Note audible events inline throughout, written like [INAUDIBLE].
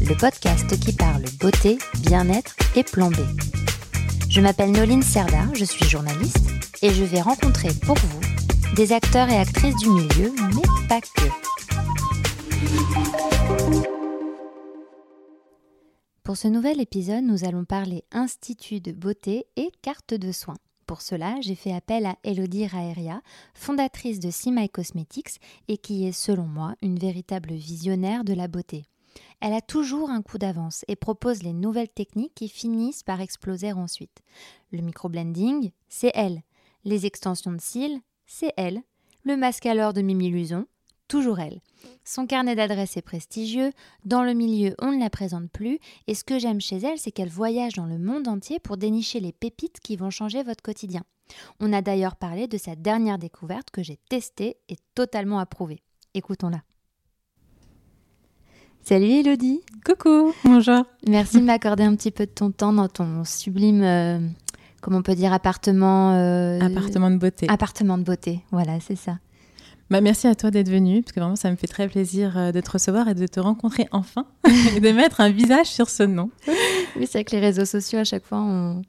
le podcast qui parle beauté, bien-être et plan. Je m'appelle Noline Serda, je suis journaliste et je vais rencontrer pour vous des acteurs et actrices du milieu, mais pas que. Pour ce nouvel épisode, nous allons parler Institut de beauté et carte de soins. Pour cela, j'ai fait appel à Elodie Raeria, fondatrice de My Cosmetics et qui est, selon moi, une véritable visionnaire de la beauté. Elle a toujours un coup d'avance et propose les nouvelles techniques qui finissent par exploser ensuite. Le microblending, c'est elle. Les extensions de cils, c'est elle. Le masque à l'or de Mimi Luson, toujours elle. Son carnet d'adresses est prestigieux, dans le milieu on ne la présente plus, et ce que j'aime chez elle, c'est qu'elle voyage dans le monde entier pour dénicher les pépites qui vont changer votre quotidien. On a d'ailleurs parlé de sa dernière découverte que j'ai testée et totalement approuvée. Écoutons-la. Salut Elodie Coucou, bonjour. Merci de m'accorder un petit peu de ton temps dans ton sublime, euh, comment on peut dire, appartement. euh, Appartement de beauté. Appartement de beauté, voilà, c'est ça. Bah, merci à toi d'être venu, parce que vraiment ça me fait très plaisir euh, de te recevoir et de te rencontrer enfin, [LAUGHS] et de mettre un visage sur ce nom. Oui, c'est vrai que les réseaux sociaux, à chaque fois, on,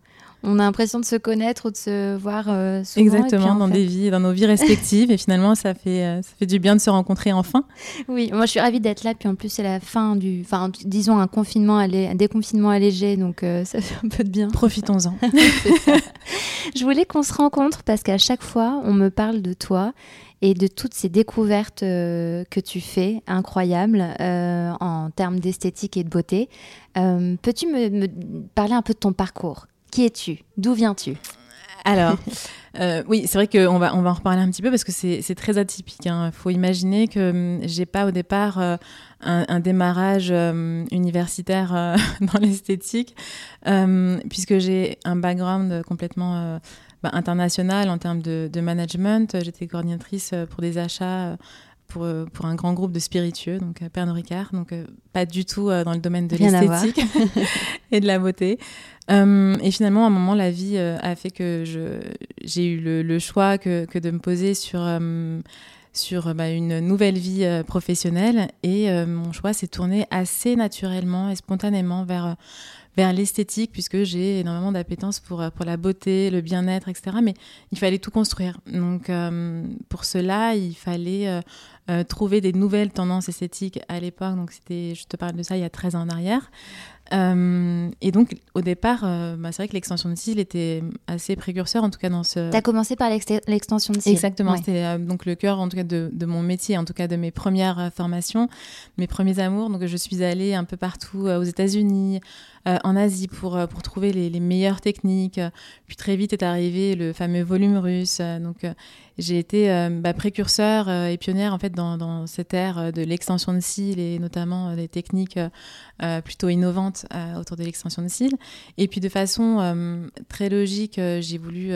on a l'impression de se connaître ou de se voir euh, souvent. Exactement, puis, dans, fait- des vies, dans nos vies respectives, et finalement ça fait, euh, ça fait du bien de se rencontrer enfin. Oui, moi je suis ravie d'être là, puis en plus c'est la fin du... Enfin, disons un confinement, allé- un déconfinement allégé, donc euh, ça fait un peu de bien. Profitons-en. [LAUGHS] Je voulais qu'on se rencontre parce qu'à chaque fois, on me parle de toi et de toutes ces découvertes euh, que tu fais, incroyables, euh, en termes d'esthétique et de beauté. Euh, Peux-tu me, me parler un peu de ton parcours? Qui es-tu? D'où viens-tu? Alors, [LAUGHS] euh, oui, c'est vrai qu'on va, on va en reparler un petit peu parce que c'est très atypique. Il faut imaginer que hum, j'ai pas au départ euh, un, démarrage euh, universitaire euh, [LAUGHS] dans l'esthétique, euh, puisque j'ai un background complètement bah, international en termes de, management. J'étais coordinatrice pour des achats. Pour, euh, pour un grand groupe de spiritueux, donc euh, Pernod Ricard, donc euh, pas du tout euh, dans le domaine de l'esthétique [LAUGHS] [LAUGHS] et de la beauté. Et finalement, à un moment, la vie a fait que j'ai eu le, le choix que, que de me poser sur, sur bah, une nouvelle vie professionnelle. Et mon choix s'est tourné assez naturellement et spontanément vers, vers l'esthétique, puisque j'ai énormément d'appétence pour, euh, pour la beauté, le bien-être, etc. Mais il fallait tout construire. Donc, euh, pour cela, il fallait euh, trouver des nouvelles tendances esthétiques à l'époque. Donc, c'était, je te parle de ça il y a 13 ans en arrière. Euh, et donc, au départ, euh, bah, c'est vrai que l'extension de cils était assez précurseur, en tout cas dans ce. Tu as commencé par l'exte- l'extension de cils. Exactement, Ouais. c'était euh, donc le cœur en tout cas de, de mon métier, en tout cas de mes premières formations, mes premiers amours. Donc je suis allée un peu partout aux États-Unis, en Asie pour, pour trouver les, les meilleures techniques. Puis très vite est arrivé le fameux volume russe. Donc j'ai été euh, bah, précurseur euh, et pionnière en fait dans, dans cette ère euh, de l'extension de cils et notamment euh, des techniques plutôt innovantes autour de l'extension de cils. Et puis de façon très logique, j'ai voulu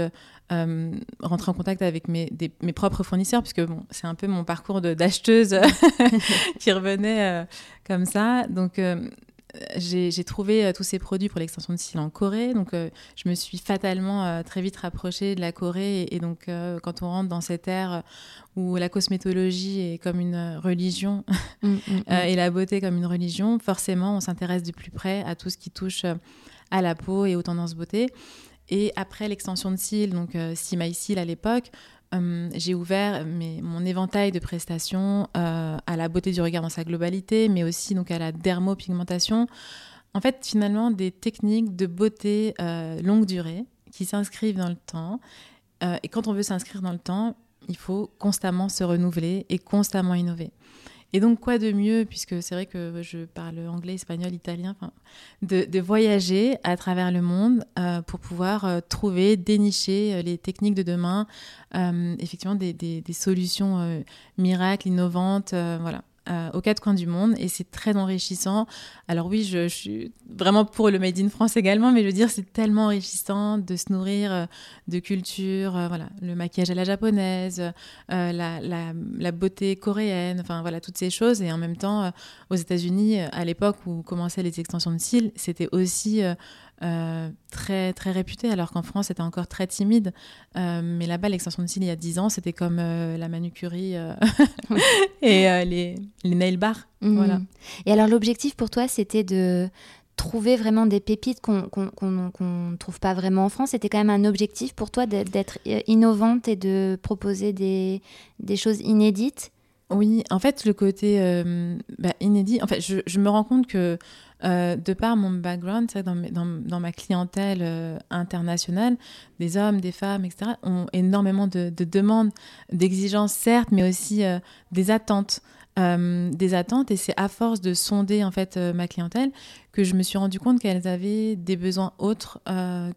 euh, rentrer en contact avec mes, mes propres fournisseurs, puisque bon, c'est un peu mon parcours d'acheteuse [LAUGHS] qui revenait euh, comme ça. Donc, euh, j'ai trouvé euh, tous ces produits pour l'extension de cils en Corée. Donc, euh, je me suis fatalement euh, très vite rapprochée de la Corée. Et, et donc, euh, quand on rentre dans cette ère où la cosmétologie est comme une religion [LAUGHS] Mm, mm, mm. et la beauté comme une religion, forcément, on s'intéresse de plus près à tout ce qui touche à la peau et aux tendances beauté. Et après l'extension de cils, donc euh, My Seal à l'époque, euh, j'ai ouvert mes- mon éventail de prestations euh, à la beauté du regard dans sa globalité, mais aussi donc à la dermopigmentation. En fait, finalement, des techniques de beauté euh, longue durée qui s'inscrivent dans le temps. Euh, et quand on veut s'inscrire dans le temps, il faut constamment se renouveler et constamment innover. Et donc, quoi de mieux, puisque c'est vrai que je parle anglais, espagnol, italien, de, voyager à travers le monde euh, pour pouvoir euh, trouver, dénicher euh, les techniques de demain, effectivement des, des- solutions miracles, innovantes, euh, aux quatre coins du monde et c'est très enrichissant. Alors oui, je, suis vraiment pour le Made in France également, mais je veux dire, c'est tellement enrichissant de se nourrir de culture, voilà, le maquillage à la japonaise, la, la, la, beauté coréenne, enfin voilà, toutes ces choses. Et en même temps, aux États-Unis, à l'époque où commençaient les extensions de cils, c'était aussi euh, très, très réputé, alors qu'en France, c'était encore très timide. Euh, mais là-bas, l'extension de cils, il y a 10 ans, c'était comme euh, la manucurie [LAUGHS] [LAUGHS] et les, les, nail bars. Mhm. Voilà. Et alors, l'objectif pour toi, c'était de trouver vraiment des pépites qu'on ne trouve pas vraiment en France? C'était quand même un objectif pour toi d'être innovante et de proposer des, des choses inédites? Oui, en fait, le côté bah, inédit, en fait, je, je, me rends compte que euh, de par mon background, dans, ma clientèle euh, internationale, des hommes, des femmes, etc., ont énormément de, demandes, d'exigences, certes, mais aussi euh, des attentes. des attentes et c'est à force de sonder en fait ma clientèle que je me suis rendu compte qu'elles avaient des besoins autres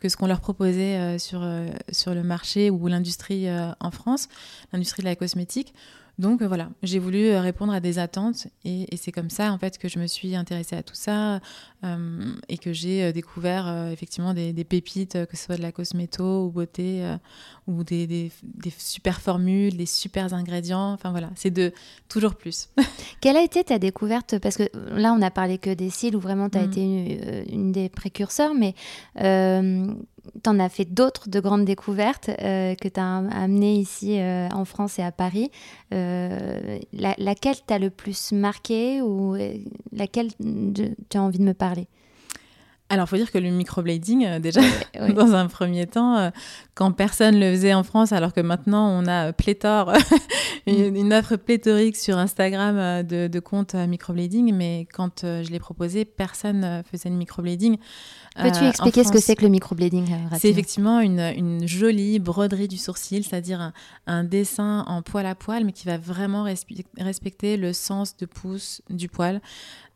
que ce qu'on leur proposait sur le marché ou l'industrie en France, l'industrie de la cosmétique donc euh, voilà, j'ai voulu euh, répondre à des attentes et, c'est comme ça en fait que je me suis intéressée à tout ça euh, et que j'ai découvert effectivement des, pépites, que ce soit de la cosméto ou beauté ou des, super formules, des super ingrédients. Enfin voilà, c'est de toujours plus. [LAUGHS] Quelle a été ta découverte? Parce que là, on a parlé que des cils où vraiment tu as mm. été une, des précurseurs, mais tu en as fait d'autres de grandes découvertes euh, que tu as amenées ici euh, en France et à Paris. Euh, laquelle t'a le plus marqué ou laquelle tu as envie de me parler? Alors, il faut dire que le microblading, déjà, [LAUGHS] dans un premier temps, quand personne le faisait en France, alors que maintenant on a pléthore, [LAUGHS] une, une, offre pléthorique sur Instagram de, de comptes microblading, mais quand je l'ai proposé, personne faisait le microblading. Peux-tu euh, expliquer ce que c'est que le microblading euh, C'est effectivement une, une, jolie broderie du sourcil, c'est-à-dire un, dessin en poil à poil, mais qui va vraiment respecter le sens de pouce du poil.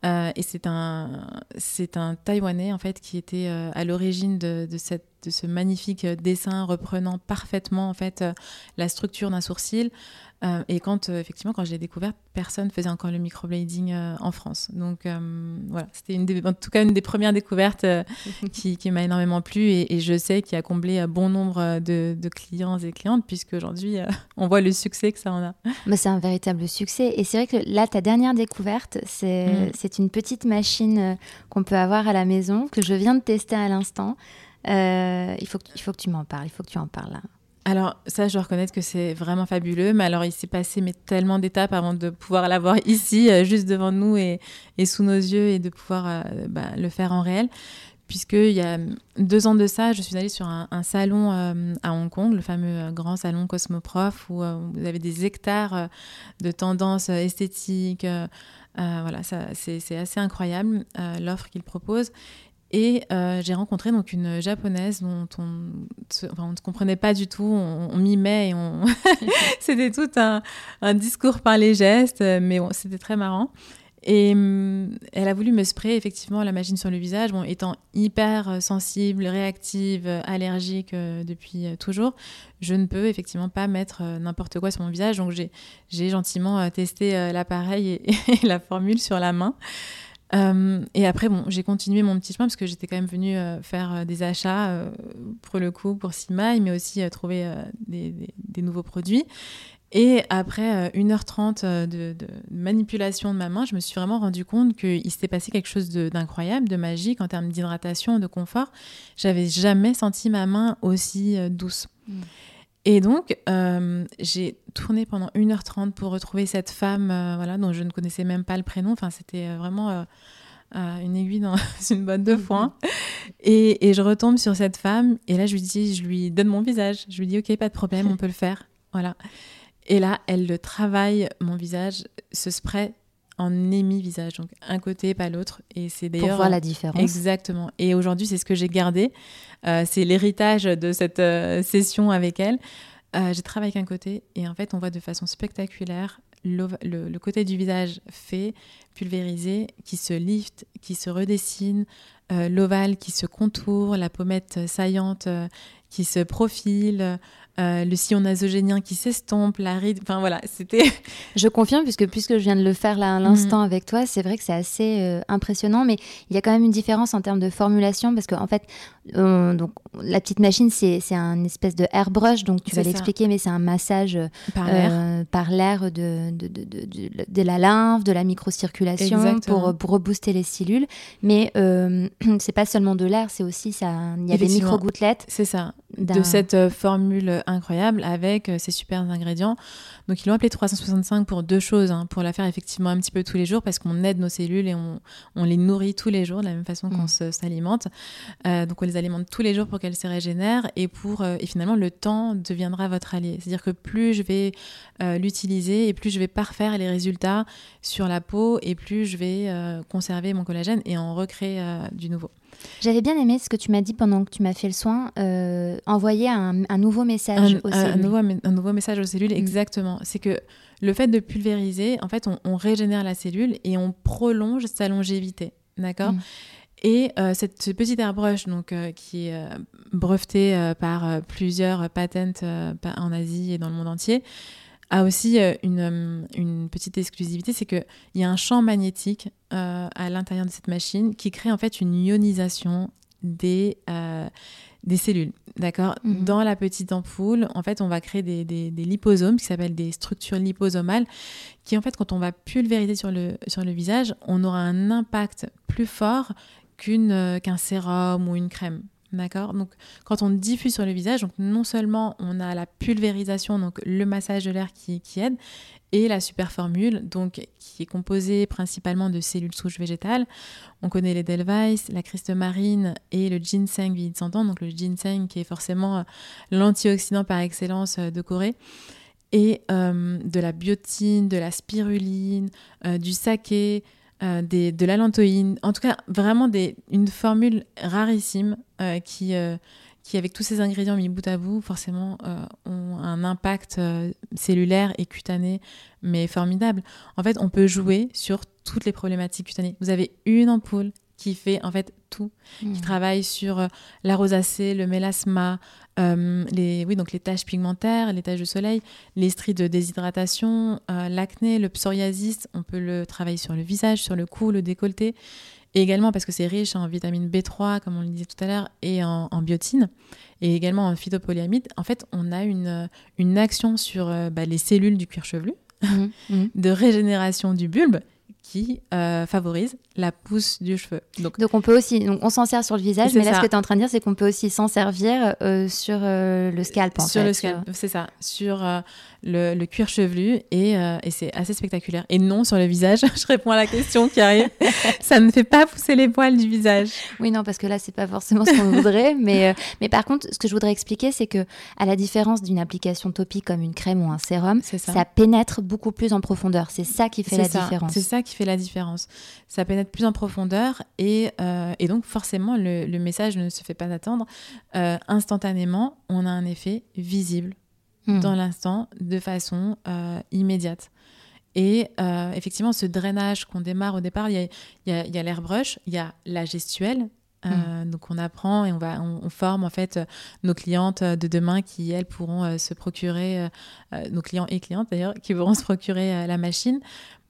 Euh, et c'est un, c'est un Taïwanais en fait qui était à l'origine de, de, cette, de ce magnifique dessin reprenant parfaitement en fait la structure d'un sourcil. Euh, et quand, euh, effectivement, quand je l'ai découvert, personne faisait encore le microblading euh, en France. Donc voilà, c'était en tout cas une des premières découvertes [LAUGHS] qui, qui m'a énormément plu et, je sais qu'il a comblé un bon nombre de, clients et clientes puisque aujourd'hui [LAUGHS] on voit le succès que ça en a. Mais c'est un véritable succès et c'est vrai que là, ta dernière découverte, c'est mm. c'est une petite machine qu'on peut avoir à la maison que je viens de tester à l'instant. Il, faut que, faut que tu m'en parles, il faut que tu en parles là. Alors ça, je dois reconnaître que c'est vraiment fabuleux, mais alors il s'est passé mais, tellement d'étapes avant de pouvoir l'avoir [LAUGHS] ici, euh, juste devant nous et, sous nos yeux, et de pouvoir euh, bah, le faire en réel. Puisqu'il y a deux ans de ça, je suis allée sur un, salon euh, à Hong Kong, le fameux grand salon Cosmoprof, où vous avez des hectares de tendances esthétiques. voilà, c'est assez incroyable l'offre qu'ils proposent. Et euh, j'ai rencontré donc une japonaise dont on ne comprenait pas du tout, on, mimait et on... [LAUGHS] [LAUGHS] c'était tout un, un, discours par les gestes, mais bon, c'était très marrant. Et hum, elle a voulu me sprayer effectivement la machine sur le visage, bon, étant hyper euh, sensible, réactive, allergique euh, depuis toujours, je ne peux effectivement pas mettre n'importe quoi sur mon visage. Donc j'ai gentiment testé l'appareil et, [LAUGHS] et, la formule sur la main. Euh, et après, bon, j'ai continué mon petit chemin parce que j'étais quand même venue euh, faire euh, des achats pour le coup, pour Simai, mais aussi trouver des, nouveaux produits. Et après 1h30 de, de, manipulation de ma main, je me suis vraiment rendu compte qu'il s'était passé quelque chose d'incroyable, de, magique en termes d'hydratation, de confort. J'avais jamais senti ma main aussi douce. Mmh. Et donc, euh, j'ai tourné pendant 1h30 pour retrouver cette femme euh, voilà, dont je ne connaissais même pas le prénom. Enfin, c'était euh, vraiment une aiguille dans [LAUGHS] une boîte de foin. Et, et, je retombe sur cette femme et là, je lui dis, je lui donne mon visage. Je lui dis, OK, pas de problème, on peut le faire. Voilà. Et là, elle le travaille, mon visage, ce spray en émi-visage, donc un côté, pas l'autre. Et c'est d'ailleurs. Pour voir la différence. Exactement. Et aujourd'hui, c'est ce que j'ai gardé. Euh, c'est l'héritage de cette euh, session avec elle. Euh, j'ai travaillé avec un côté et en fait, on voit de façon spectaculaire le, côté du visage fait, pulvérisé, qui se lift, qui se redessine, l'ovale qui se contourne, la pommette saillante qui se profile, euh, le sillon nasogénien qui s'estompe, la ride. Enfin voilà, c'était. [LAUGHS] je confirme, puisque, puisque je viens de le faire là à l'instant mm. avec toi, c'est vrai que c'est assez euh, impressionnant, mais il y a quand même une différence en termes de formulation, parce qu'en en fait, donc, la petite machine, c'est un espèce de airbrush, donc tu vas l'expliquer, mais c'est un massage par l'air de, de, de, de, la lymphe, de la microcirculation pour, pour rebooster les cellules. Mais [CLEARS THROAT] c'est pas seulement de l'air, c'est aussi ça. Il y a des micro-gouttelettes. C'est ça. De cette formule incroyable avec euh, ces super ingrédients. Donc ils l'ont appelé 365 pour deux choses, hein, pour la faire effectivement un petit peu tous les jours parce qu'on aide nos cellules et on, on, les nourrit tous les jours de la même façon qu'on mm. s'alimente. Euh, donc on les alimente tous les jours pour qu'elles se régénèrent et pour euh, et finalement le temps deviendra votre allié. C'est-à-dire que plus je vais l'utiliser et plus je vais parfaire les résultats sur la peau et plus je vais conserver mon collagène et en recréer du nouveau. J'avais bien aimé ce que tu m'as dit pendant que tu m'as fait le soin, envoyer un, un, nouveau message aux cellules. Un nouveau, un nouveau message aux cellules, exactement. C'est que le fait de pulvériser, en fait, on, régénère la cellule et on prolonge sa longévité. D'accord mm. Et euh, cette, ce petit airbrush, donc, euh, qui est euh, breveté par plusieurs patents en Asie et dans le monde entier, a aussi une, une, petite exclusivité, c'est qu'il y a un champ magnétique à l'intérieur de cette machine qui crée en fait une ionisation des, des cellules, d'accord? Mhm. Dans la petite ampoule, en fait, on va créer des, des, liposomes qui s'appellent des structures liposomales, qui en fait, quand on va pulvériser sur le, sur le visage, on aura un impact plus fort qu'une euh, qu'un sérum ou une crème. D'accord Donc, quand on diffuse sur le visage, donc non seulement on a la pulvérisation, donc le massage de l'air qui, aide, et la super formule, donc qui est composée principalement de cellules souches végétales. On connaît les Delweiss, la Christe marine et le ginseng vieillissant, donc le ginseng qui est forcément euh, l'antioxydant par excellence euh, de Corée, et euh, de la biotine, de la spiruline, du saké, des, de l'allantoïne, en tout cas vraiment une formule rarissime qui qui, avec tous ces ingrédients mis bout à bout, forcément, euh, ont un impact euh, cellulaire et cutané, mais formidable. En fait, on peut jouer sur toutes les problématiques cutanées. Vous avez une ampoule qui fait en fait tout, qui mmh. travaille sur euh, la rosacée, le mélasma, les, oui, donc les taches pigmentaires, les taches de soleil, les stries de déshydratation, l'acné, le psoriasis. On peut le travailler sur le visage, sur le cou, le décolleté. Et également parce que c'est riche en vitamine B3, comme on le disait tout à l'heure, et en, biotine, et également en phytopolyamide. En fait, on a une, une action sur euh, bah, les cellules du cuir chevelu, mmh, mmh. de régénération du bulbe, qui euh, favorise la pousse du cheveu. Donc, donc on peut aussi, donc on s'en sert sur le visage, mais là ce que tu es en train de dire, c'est qu'on peut aussi s'en servir euh, sur euh, le scalp. En sur le scalp, c'est ça, sur le, le, cuir chevelu et, et c'est assez spectaculaire. Et non sur le visage, [LAUGHS] je réponds à la question qui arrive, ça ne fait pas pousser les poils du visage. Oui, non, parce que là c'est pas forcément ce qu'on voudrait, [LAUGHS] mais, mais par contre, ce que je voudrais expliquer, c'est que à la différence d'une application topique comme une crème ou un sérum, ça. ça. pénètre beaucoup plus en profondeur. C'est ça qui fait la différence. C'est ça qui fait la différence. Ça pénètre plus en profondeur et, euh, et donc forcément le, le, message ne se fait pas attendre. Euh, instantanément, on a un effet visible hmm. dans l'instant de façon euh, immédiate. Et effectivement, ce drainage qu'on démarre au départ, il y a, y a, y a l'airbrush, il y a la gestuelle, hmm. donc on apprend et on va on, forme en fait nos clientes de demain qui elles pourront se procurer nos clients et clientes d'ailleurs qui pourront se procurer la machine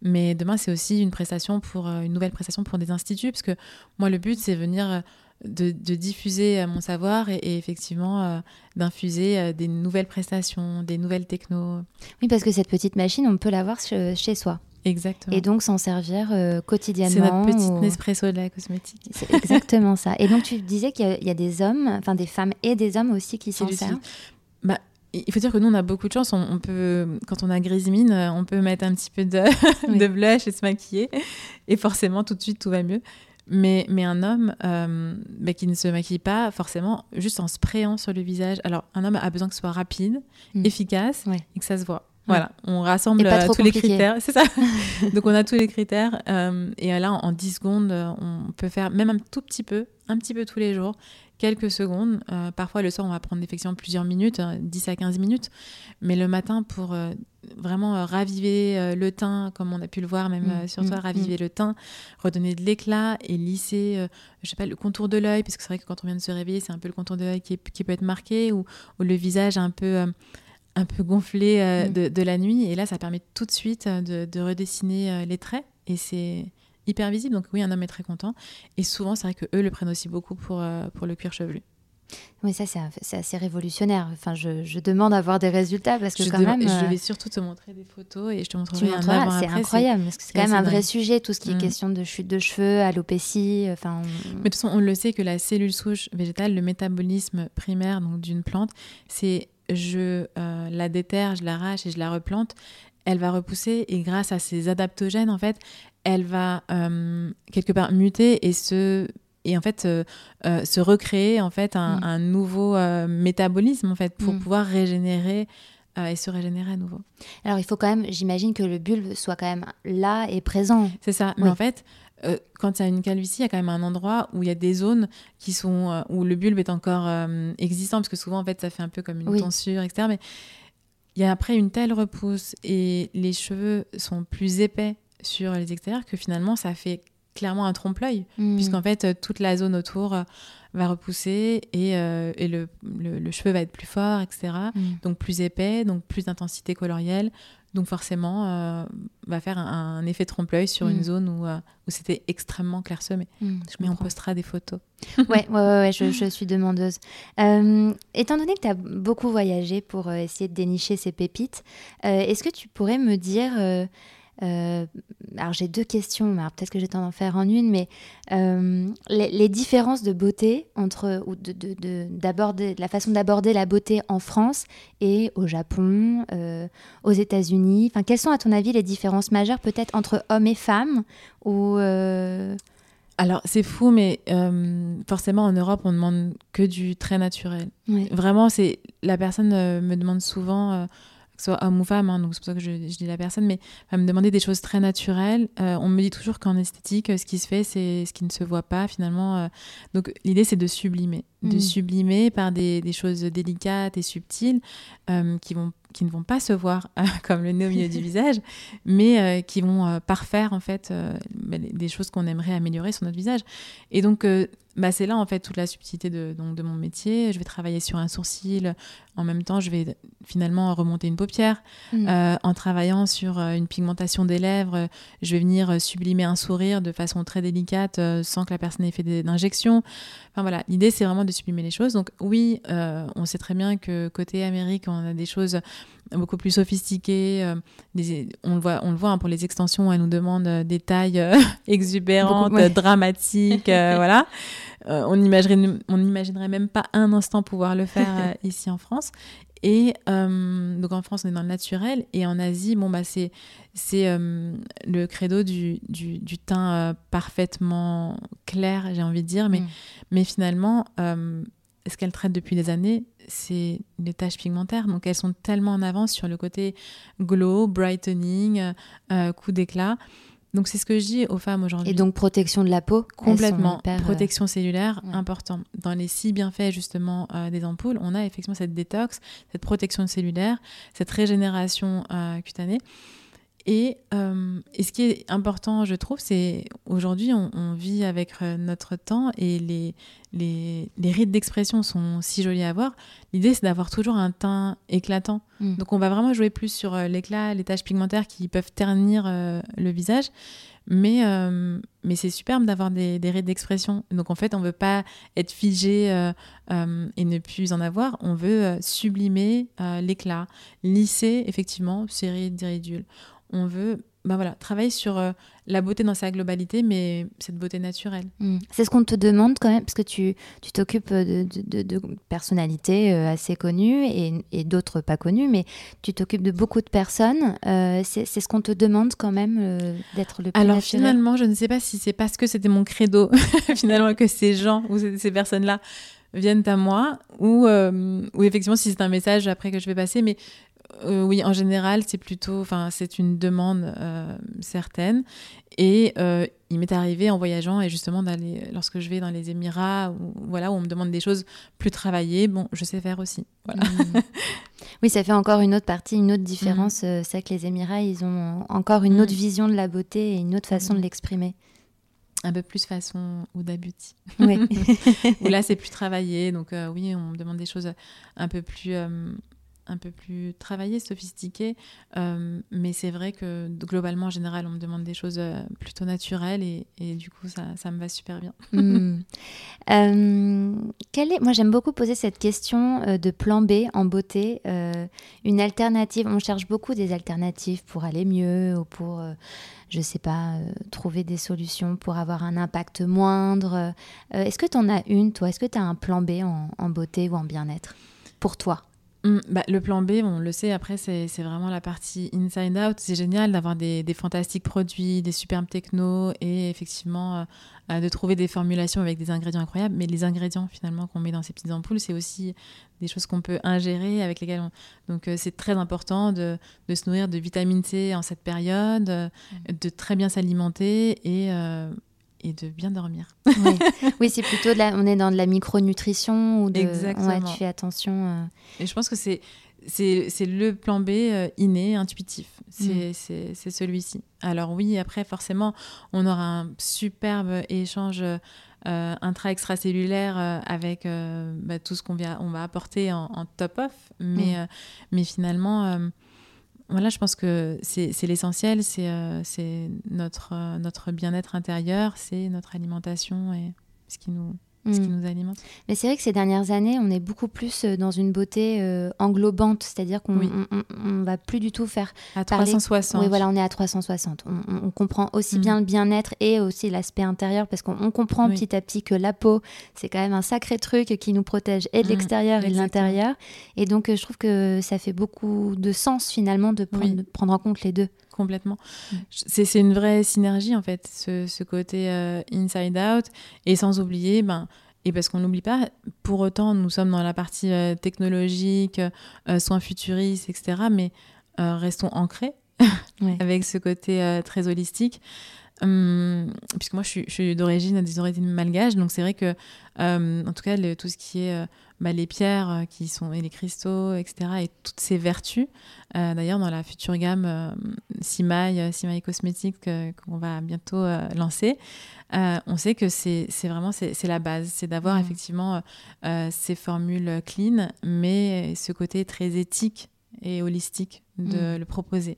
mais demain, c'est aussi une prestation pour euh, une nouvelle prestation pour des instituts, parce que moi, le but, c'est venir euh, de, diffuser euh, mon savoir et, effectivement d'infuser des nouvelles prestations, des nouvelles technos. Oui, parce que cette petite machine, on peut l'avoir chez, soi. Exactement. Et donc s'en servir quotidiennement. C'est notre petite Nespresso de la cosmétique. C'est exactement ça. Et donc tu disais qu'il y, a des hommes, enfin des femmes et des hommes aussi qui s'en servent. Bah, il faut dire que nous, on a beaucoup de chance. On, peut, quand on a grise mine, on peut mettre un petit peu de, [LAUGHS] de blush et se maquiller. Et forcément, tout de suite, tout va mieux. Mais, mais un homme euh, bah, qui ne se maquille pas, forcément, juste en sprayant sur le visage. Alors, un homme a besoin que ce soit rapide, mm. efficace et que ça se voit. Voilà, on rassemble euh, tous les critères. C'est ça. [LAUGHS] Donc on a tous les critères. Euh, et là, en, 10 secondes, on peut faire même un tout petit peu un petit peu tous les jours, quelques secondes. Euh, parfois, le soir, on va prendre effectivement plusieurs minutes, 10 à 15 minutes. Mais le matin, pour vraiment raviver le teint, comme on a pu le voir même Mm, sur toi, mm, raviver le teint, redonner de l'éclat et lisser, je sais pas, le contour de l'œil, parce que c'est vrai que quand on vient de se réveiller, c'est un peu le contour de l'œil qui, peut être marqué, ou, ou le visage un peu un peu gonflé euh, Mm. de, de la nuit. Et là, ça permet tout de suite euh, de, de redessiner euh, les traits. Et c'est hyper visible. Donc oui, un homme est très content. Et souvent, c'est vrai que eux le prennent aussi beaucoup pour, pour le cuir chevelu. Oui, ça, c'est assez révolutionnaire. Enfin, je, je demande à voir des résultats parce que Je, quand même. je vais surtout te montrer des photos et je te tu montrerai un avant c'est incroyable parce que c'est quand même un vrai sujet, tout ce qui est Mm. question de chute de cheveux, alopécie. Enfin, on- Mais de toute façon, on le sait que la cellule souche végétale, le métabolisme primaire donc d'une plante, c'est je euh, la déterre, je l'arrache et je la replante. Elle va repousser et grâce à ces adaptogènes, en fait, elle va euh, quelque part muter et se et en fait euh, euh, se recréer en fait un, Mm. un nouveau euh, métabolisme en fait pour Mm. pouvoir régénérer et se régénérer à nouveau. Alors, il faut quand même, j'imagine que le bulbe soit quand même là et présent. C'est ça. Mais en fait, euh, quand il y a une calvitie, il y a quand même un endroit où il y a des zones qui sont euh, où le bulbe est encore euh, existant, parce que souvent en fait ça fait un peu comme une Oui. tonsure, etc. Mais il y a après une telle repousse et les cheveux sont plus épais sur les extérieurs que finalement ça fait clairement un trompe-l'œil, Mm. puisqu'en fait toute la zone autour va repousser et, et le, le- le cheveu va être plus fort, etc. Mm. Donc plus épais, donc plus d'intensité colorielle. Donc forcément, euh, va faire un, un effet trompe-l'œil sur Mm. une zone où, euh, où c'était extrêmement clairsemé. Mm, je Mais on postera des photos. Ouais, ouais, ouais, ouais, je, [LAUGHS] je suis demandeuse. Euh, étant donné que tu as beaucoup voyagé pour essayer de dénicher ces pépites, est-ce que tu pourrais me dire. Euh, alors j'ai deux questions, peut-être que j'ai tendance d'en faire en une, mais euh, les, les différences de beauté entre ou de, de, la façon d'aborder la beauté en France et au Japon, euh, aux États-Unis. Enfin, quelles sont à ton avis les différences majeures peut-être entre hommes et femmes ou Alors c'est fou, mais euh, forcément en Europe, on demande que du très naturel. Vraiment, c'est la personne euh, me demande souvent, euh, que ce soit homme ou femme, hein, donc c'est pour ça que je, je dis la personne, mais me demander des choses très naturelles. Euh, on me dit toujours qu'en esthétique, euh, ce qui se fait, c'est ce qui ne se voit pas finalement. euh. donc l'idée, c'est de sublimer, de Mhm. sublimer par des, des choses délicates et subtiles euh, qui vont qui ne vont pas se voir [LAUGHS] comme le nez au milieu du visage, mais euh, qui vont euh, parfaire en fait euh, bah, des choses qu'on aimerait améliorer sur notre visage. Et donc euh, bah, c'est là en fait toute la subtilité de, donc, de mon métier. Je vais travailler sur un sourcil, en même temps je vais finalement remonter une paupière. Mm. Euh, en travaillant sur euh, une pigmentation des lèvres, euh, je vais venir euh, sublimer un sourire de façon très délicate euh, sans que la personne ait fait d'injections. Enfin voilà, l'idée c'est vraiment de sublimer les choses. Donc oui, euh, on sait très bien que côté Amérique, on a des choses beaucoup plus sophistiquées. euh, des- on le voit, on le voit hein, pour les extensions, elles nous demandent euh, des tailles euh, [LAUGHS] exubérantes, Beaucoup, ouais. dramatiques, euh, [LAUGHS] voilà. On n'imaginerait, on même pas un instant pouvoir le faire [LAUGHS] ici en France. Et donc en France, on est dans le naturel. Et en Asie, bon, bah, c'est, c'est le credo du, du, du teint parfaitement clair, j'ai envie de dire. Mais, Mm. mais finalement, ce qu'elles traitent depuis des années, c'est les taches pigmentaires. Donc elles sont tellement en avance sur le côté glow, brightening, euh, coup d'éclat. Donc c'est ce que je dis aux femmes aujourd'hui. Et donc protection de la peau Complètement. hyper, euh, Protection cellulaire, ouais. important. Dans les six bienfaits, justement, euh, des ampoules, on a effectivement cette détox, cette protection cellulaire, cette régénération euh, cutanée. Et, euh, et ce qui est important, je trouve, c'est aujourd'hui, on, on vit avec euh, notre temps et les, les, les rites d'expression sont si jolis à voir. L'idée, c'est d'avoir toujours un teint éclatant. Mm. Donc, on va vraiment jouer plus sur euh, l'éclat, les taches pigmentaires qui peuvent ternir euh, le visage. Mais, euh, mais c'est superbe d'avoir des, des rides d'expression. Donc, en fait, on veut pas être figé et ne plus en avoir. On veut sublimer l'éclat, lisser, effectivement, ces rides d'iridules. On veut bah voilà, travailler sur euh, la beauté dans sa globalité, mais cette beauté naturelle. Mm. C'est ce qu'on te demande quand même, parce que tu tu t'occupes de, de, de- de personnalités euh, assez connues et, et d'autres pas connues, mais tu t'occupes de beaucoup de personnes. Euh, c'est ce qu'on te demande quand même euh, d'être le plus Alors naturel. finalement, je ne sais pas si c'est parce que c'était mon credo, [LAUGHS] finalement, que ces gens ou ces, personnes-là viennent à moi, ou, ou effectivement si c'est un message après que je vais passer, mais euh, oui, en général, c'est plutôt, enfin, c'est une demande euh, certaine. Et euh, il m'est arrivé en voyageant et justement d'aller, lorsque je vais dans les Émirats, où, voilà, où on me demande des choses plus travaillées, bon, je sais faire aussi. Voilà. Mmh. [LAUGHS] Oui, ça fait encore une autre partie, une autre différence. Mmh. c'est que les Émirats, ils ont encore une mmh. autre vision de la beauté et une autre façon de l'exprimer un peu plus façon Ouda Beauty. Oui. [LAUGHS] Où là, c'est [LAUGHS] plus travaillé. Donc, oui, on me demande des choses un peu plus un peu plus travaillé, sophistiqué. Euh, mais c'est vrai que globalement, en général, on me demande des choses euh, plutôt naturelles et, du coup, ça, me va super bien. [LAUGHS] Hmm. Euh, quelle est... Moi, j'aime beaucoup poser cette question de plan B en beauté. une alternative, on cherche beaucoup des alternatives pour aller mieux ou pour, je sais pas, trouver des solutions pour avoir un impact moindre. Est-ce que tu en as une, toi? Est-ce que tu as un plan B en beauté ou en bien-être? Pour toi? Mm, bah, le plan B, on le sait, après, c'est vraiment la partie inside out. C'est génial d'avoir des, des, fantastiques produits, des superbes technos et effectivement euh, euh, de trouver des formulations avec des ingrédients incroyables. Mais les ingrédients finalement qu'on met dans ces petites ampoules, c'est aussi des choses qu'on peut ingérer avec lesquelles on... Donc euh, c'est très important de, de, se nourrir de vitamine C en cette période, mm. de très bien s'alimenter et et de bien dormir. [LAUGHS] oui, c'est plutôt de la, on est dans de la micronutrition ou de, Exactement. Ouais, tu fais attention. Euh. Et je pense que c'est c'est le plan B euh, inné, intuitif. C'est celui-ci. Alors oui, après, forcément, on aura un superbe échange euh, intra-extracellulaire euh, avec bah, tout ce qu'on on va apporter en, en top-off. Mais, mm. mais finalement, voilà, je pense que c'est l'essentiel, c'est euh, notre, euh, notre bien-être intérieur, c'est notre alimentation et ce qui nous, ce qui mm. nous alimente. Mais c'est vrai que ces dernières années, on est beaucoup plus euh, dans une beauté euh, englobante, c'est-à-dire qu'on ne va plus du tout faire. À 360. Oui, voilà, on est à 360. On, comprend aussi mm. bien le bien-être et aussi l'aspect intérieur parce qu'on comprend petit à petit que la peau, c'est quand même un sacré truc qui nous protège et de mm. l'extérieur et de l'intérieur. Et donc, euh, je trouve que ça fait beaucoup de sens finalement de prendre, de prendre en compte les deux complètement. C'est une vraie synergie en fait, ce, côté euh, inside out, et sans oublier, ben, et parce qu'on n'oublie pas, pour autant, nous sommes dans la partie euh, technologique, euh, soins futuristes, etc., mais restons ancrés [LAUGHS] avec ce côté très holistique. Hum, puisque moi je suis, d'origine des origines malgaches, donc c'est vrai que en tout cas tout ce qui est bah, les pierres euh, qui sont, et les cristaux, etc. Et toutes ces vertus. Euh, d'ailleurs, dans la future gamme euh, Simaï, Simaï Cosmétiques qu'on va bientôt lancer, on sait que c'est vraiment c'est la base. C'est d'avoir mmh. effectivement ces formules clean, mais ce côté très éthique et holistique de mmh. le proposer.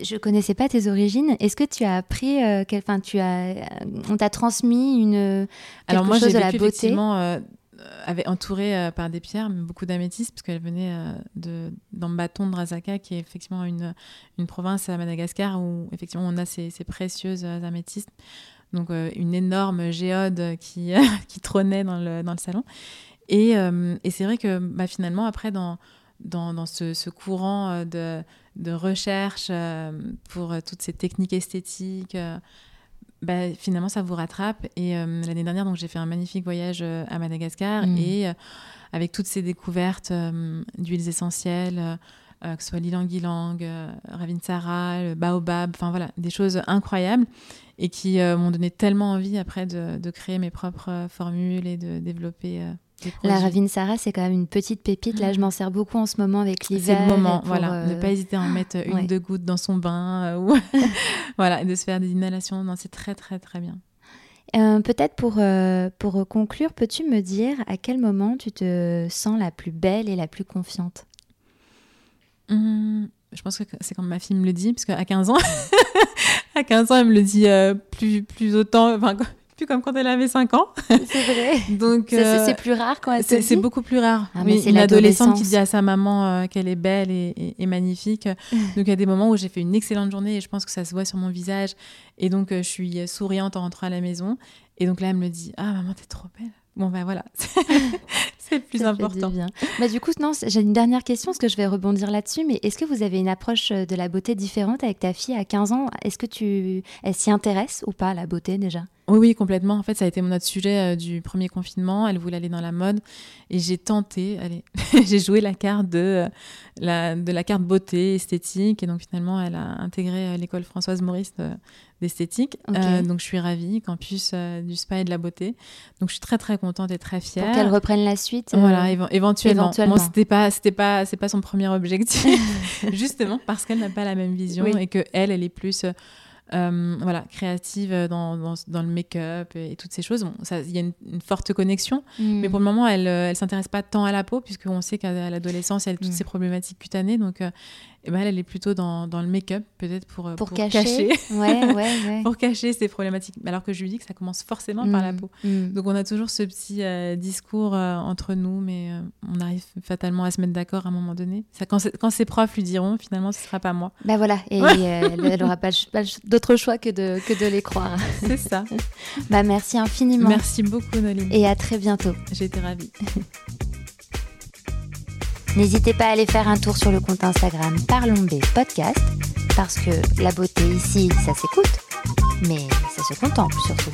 Je connaissais pas tes origines. Est-ce que tu as appris, enfin, tu as, on t'a transmis une quelque Alors moi, chose de la beauté? euh, avait entouré euh, par des pierres, beaucoup d'améthystes, parce qu'elle venait euh, de, bâton de Razaka, qui est effectivement une, une province à Madagascar où effectivement on a ces, ces précieuses améthystes. Donc une énorme géode qui, [LAUGHS] qui trônait dans le, dans le salon. Et, et c'est vrai que bah, finalement, après, dans, dans, dans ce, ce, courant de, de recherche pour toutes ces techniques esthétiques, bah, finalement, ça vous rattrape. Et euh, l'année dernière, donc j'ai fait un magnifique voyage euh, à Madagascar mm. et euh, avec toutes ces découvertes d'huiles essentielles, que ce soit l'ilang-ilang, ravinsara, le baobab, enfin voilà, des choses incroyables et qui m'ont donné tellement envie après de, de, créer mes propres formules et de développer la Ravinsara, c'est quand même une petite pépite. Là, je m'en sers beaucoup en ce moment avec l'hiver. C'est le moment, voilà. Ne pas hésiter à en mettre une, ou deux gouttes dans son bain. Euh, ou [LAUGHS] voilà, et de se faire des inhalations. Non, c'est très, très, très bien. Euh, peut-être pour, euh, pour conclure, peux-tu me dire à quel moment tu te sens la plus belle et la plus confiante? Hum, Je pense que c'est quand ma fille me le dit, parce qu'à 15 ans, [LAUGHS] à 15 ans, elle me le dit plus, plus autant, enfin, plus comme quand elle avait 5 ans. C'est vrai. [LAUGHS] Donc euh, c'est plus rare quand elle C'est beaucoup plus rare. Ah, mais c'est une adolescente qui dit à sa maman euh, qu'elle est belle et, et, magnifique. [LAUGHS] donc il y a des moments où j'ai fait une excellente journée et je pense que ça se voit sur mon visage. Et donc euh, je suis souriante en rentrant à la maison. Et donc là elle me dit ah maman t'es trop belle. Bon ben voilà, [LAUGHS] c'est le plus important. Bien. Bah, du coup, non, j'ai une dernière question, parce que je vais rebondir là-dessus, mais est-ce que vous avez une approche de la beauté différente avec ta fille à 15 ans? Est-ce que tu... Elle s'y intéresse ou pas, la beauté déjà? Oui, oui, complètement. En fait, ça a été notre sujet euh, du premier confinement. Elle voulait aller dans la mode et j'ai tenté, allez, [LAUGHS] j'ai joué la carte de, euh, la, de la carte beauté esthétique et donc finalement, elle a intégré euh, l'école Françoise Maurice d'esthétique. donc je suis ravie, campus du spa et de la beauté. Donc je suis très très contente et très fière. Pour qu'elle reprenne la suite. Voilà, éventuellement. éventuellement. Bon, c'était pas, c'était pas, c'est pas son premier objectif, [LAUGHS] [LAUGHS] justement parce qu'elle n'a pas la même vision et que elle, elle est plus euh, voilà, créative dans, dans, le make-up et, toutes ces choses. Il y a une, forte connexion, mm. mais pour le moment, elle ne euh, s'intéresse pas tant à la peau, puisqu'on sait qu'à l'adolescence, elle a toutes mm. ces problématiques cutanées. Donc, euh, et ben elle, est plutôt dans, dans le make-up, peut-être pour, pour, cacher, Ouais, [LAUGHS] ouais, pour cacher ces problématiques. Alors que je lui dis que ça commence forcément par la mm, peau. Mm. Donc on a toujours ce petit euh, discours euh, entre nous, mais euh, on arrive fatalement à se mettre d'accord à un moment donné. Ça, quand, quand, ses profs lui diront, finalement, ce ne sera pas moi. Ben voilà, et elle n'aura pas, pas d'autre choix que de, que de les croire. [LAUGHS] C'est ça. bah, merci infiniment. Merci beaucoup, Noline. Et à très bientôt. Été ravie. [LAUGHS] N'hésitez pas à aller faire un tour sur le compte Instagram Parlons Podcast, parce que la beauté ici, ça s'écoute, mais ça se contemple surtout.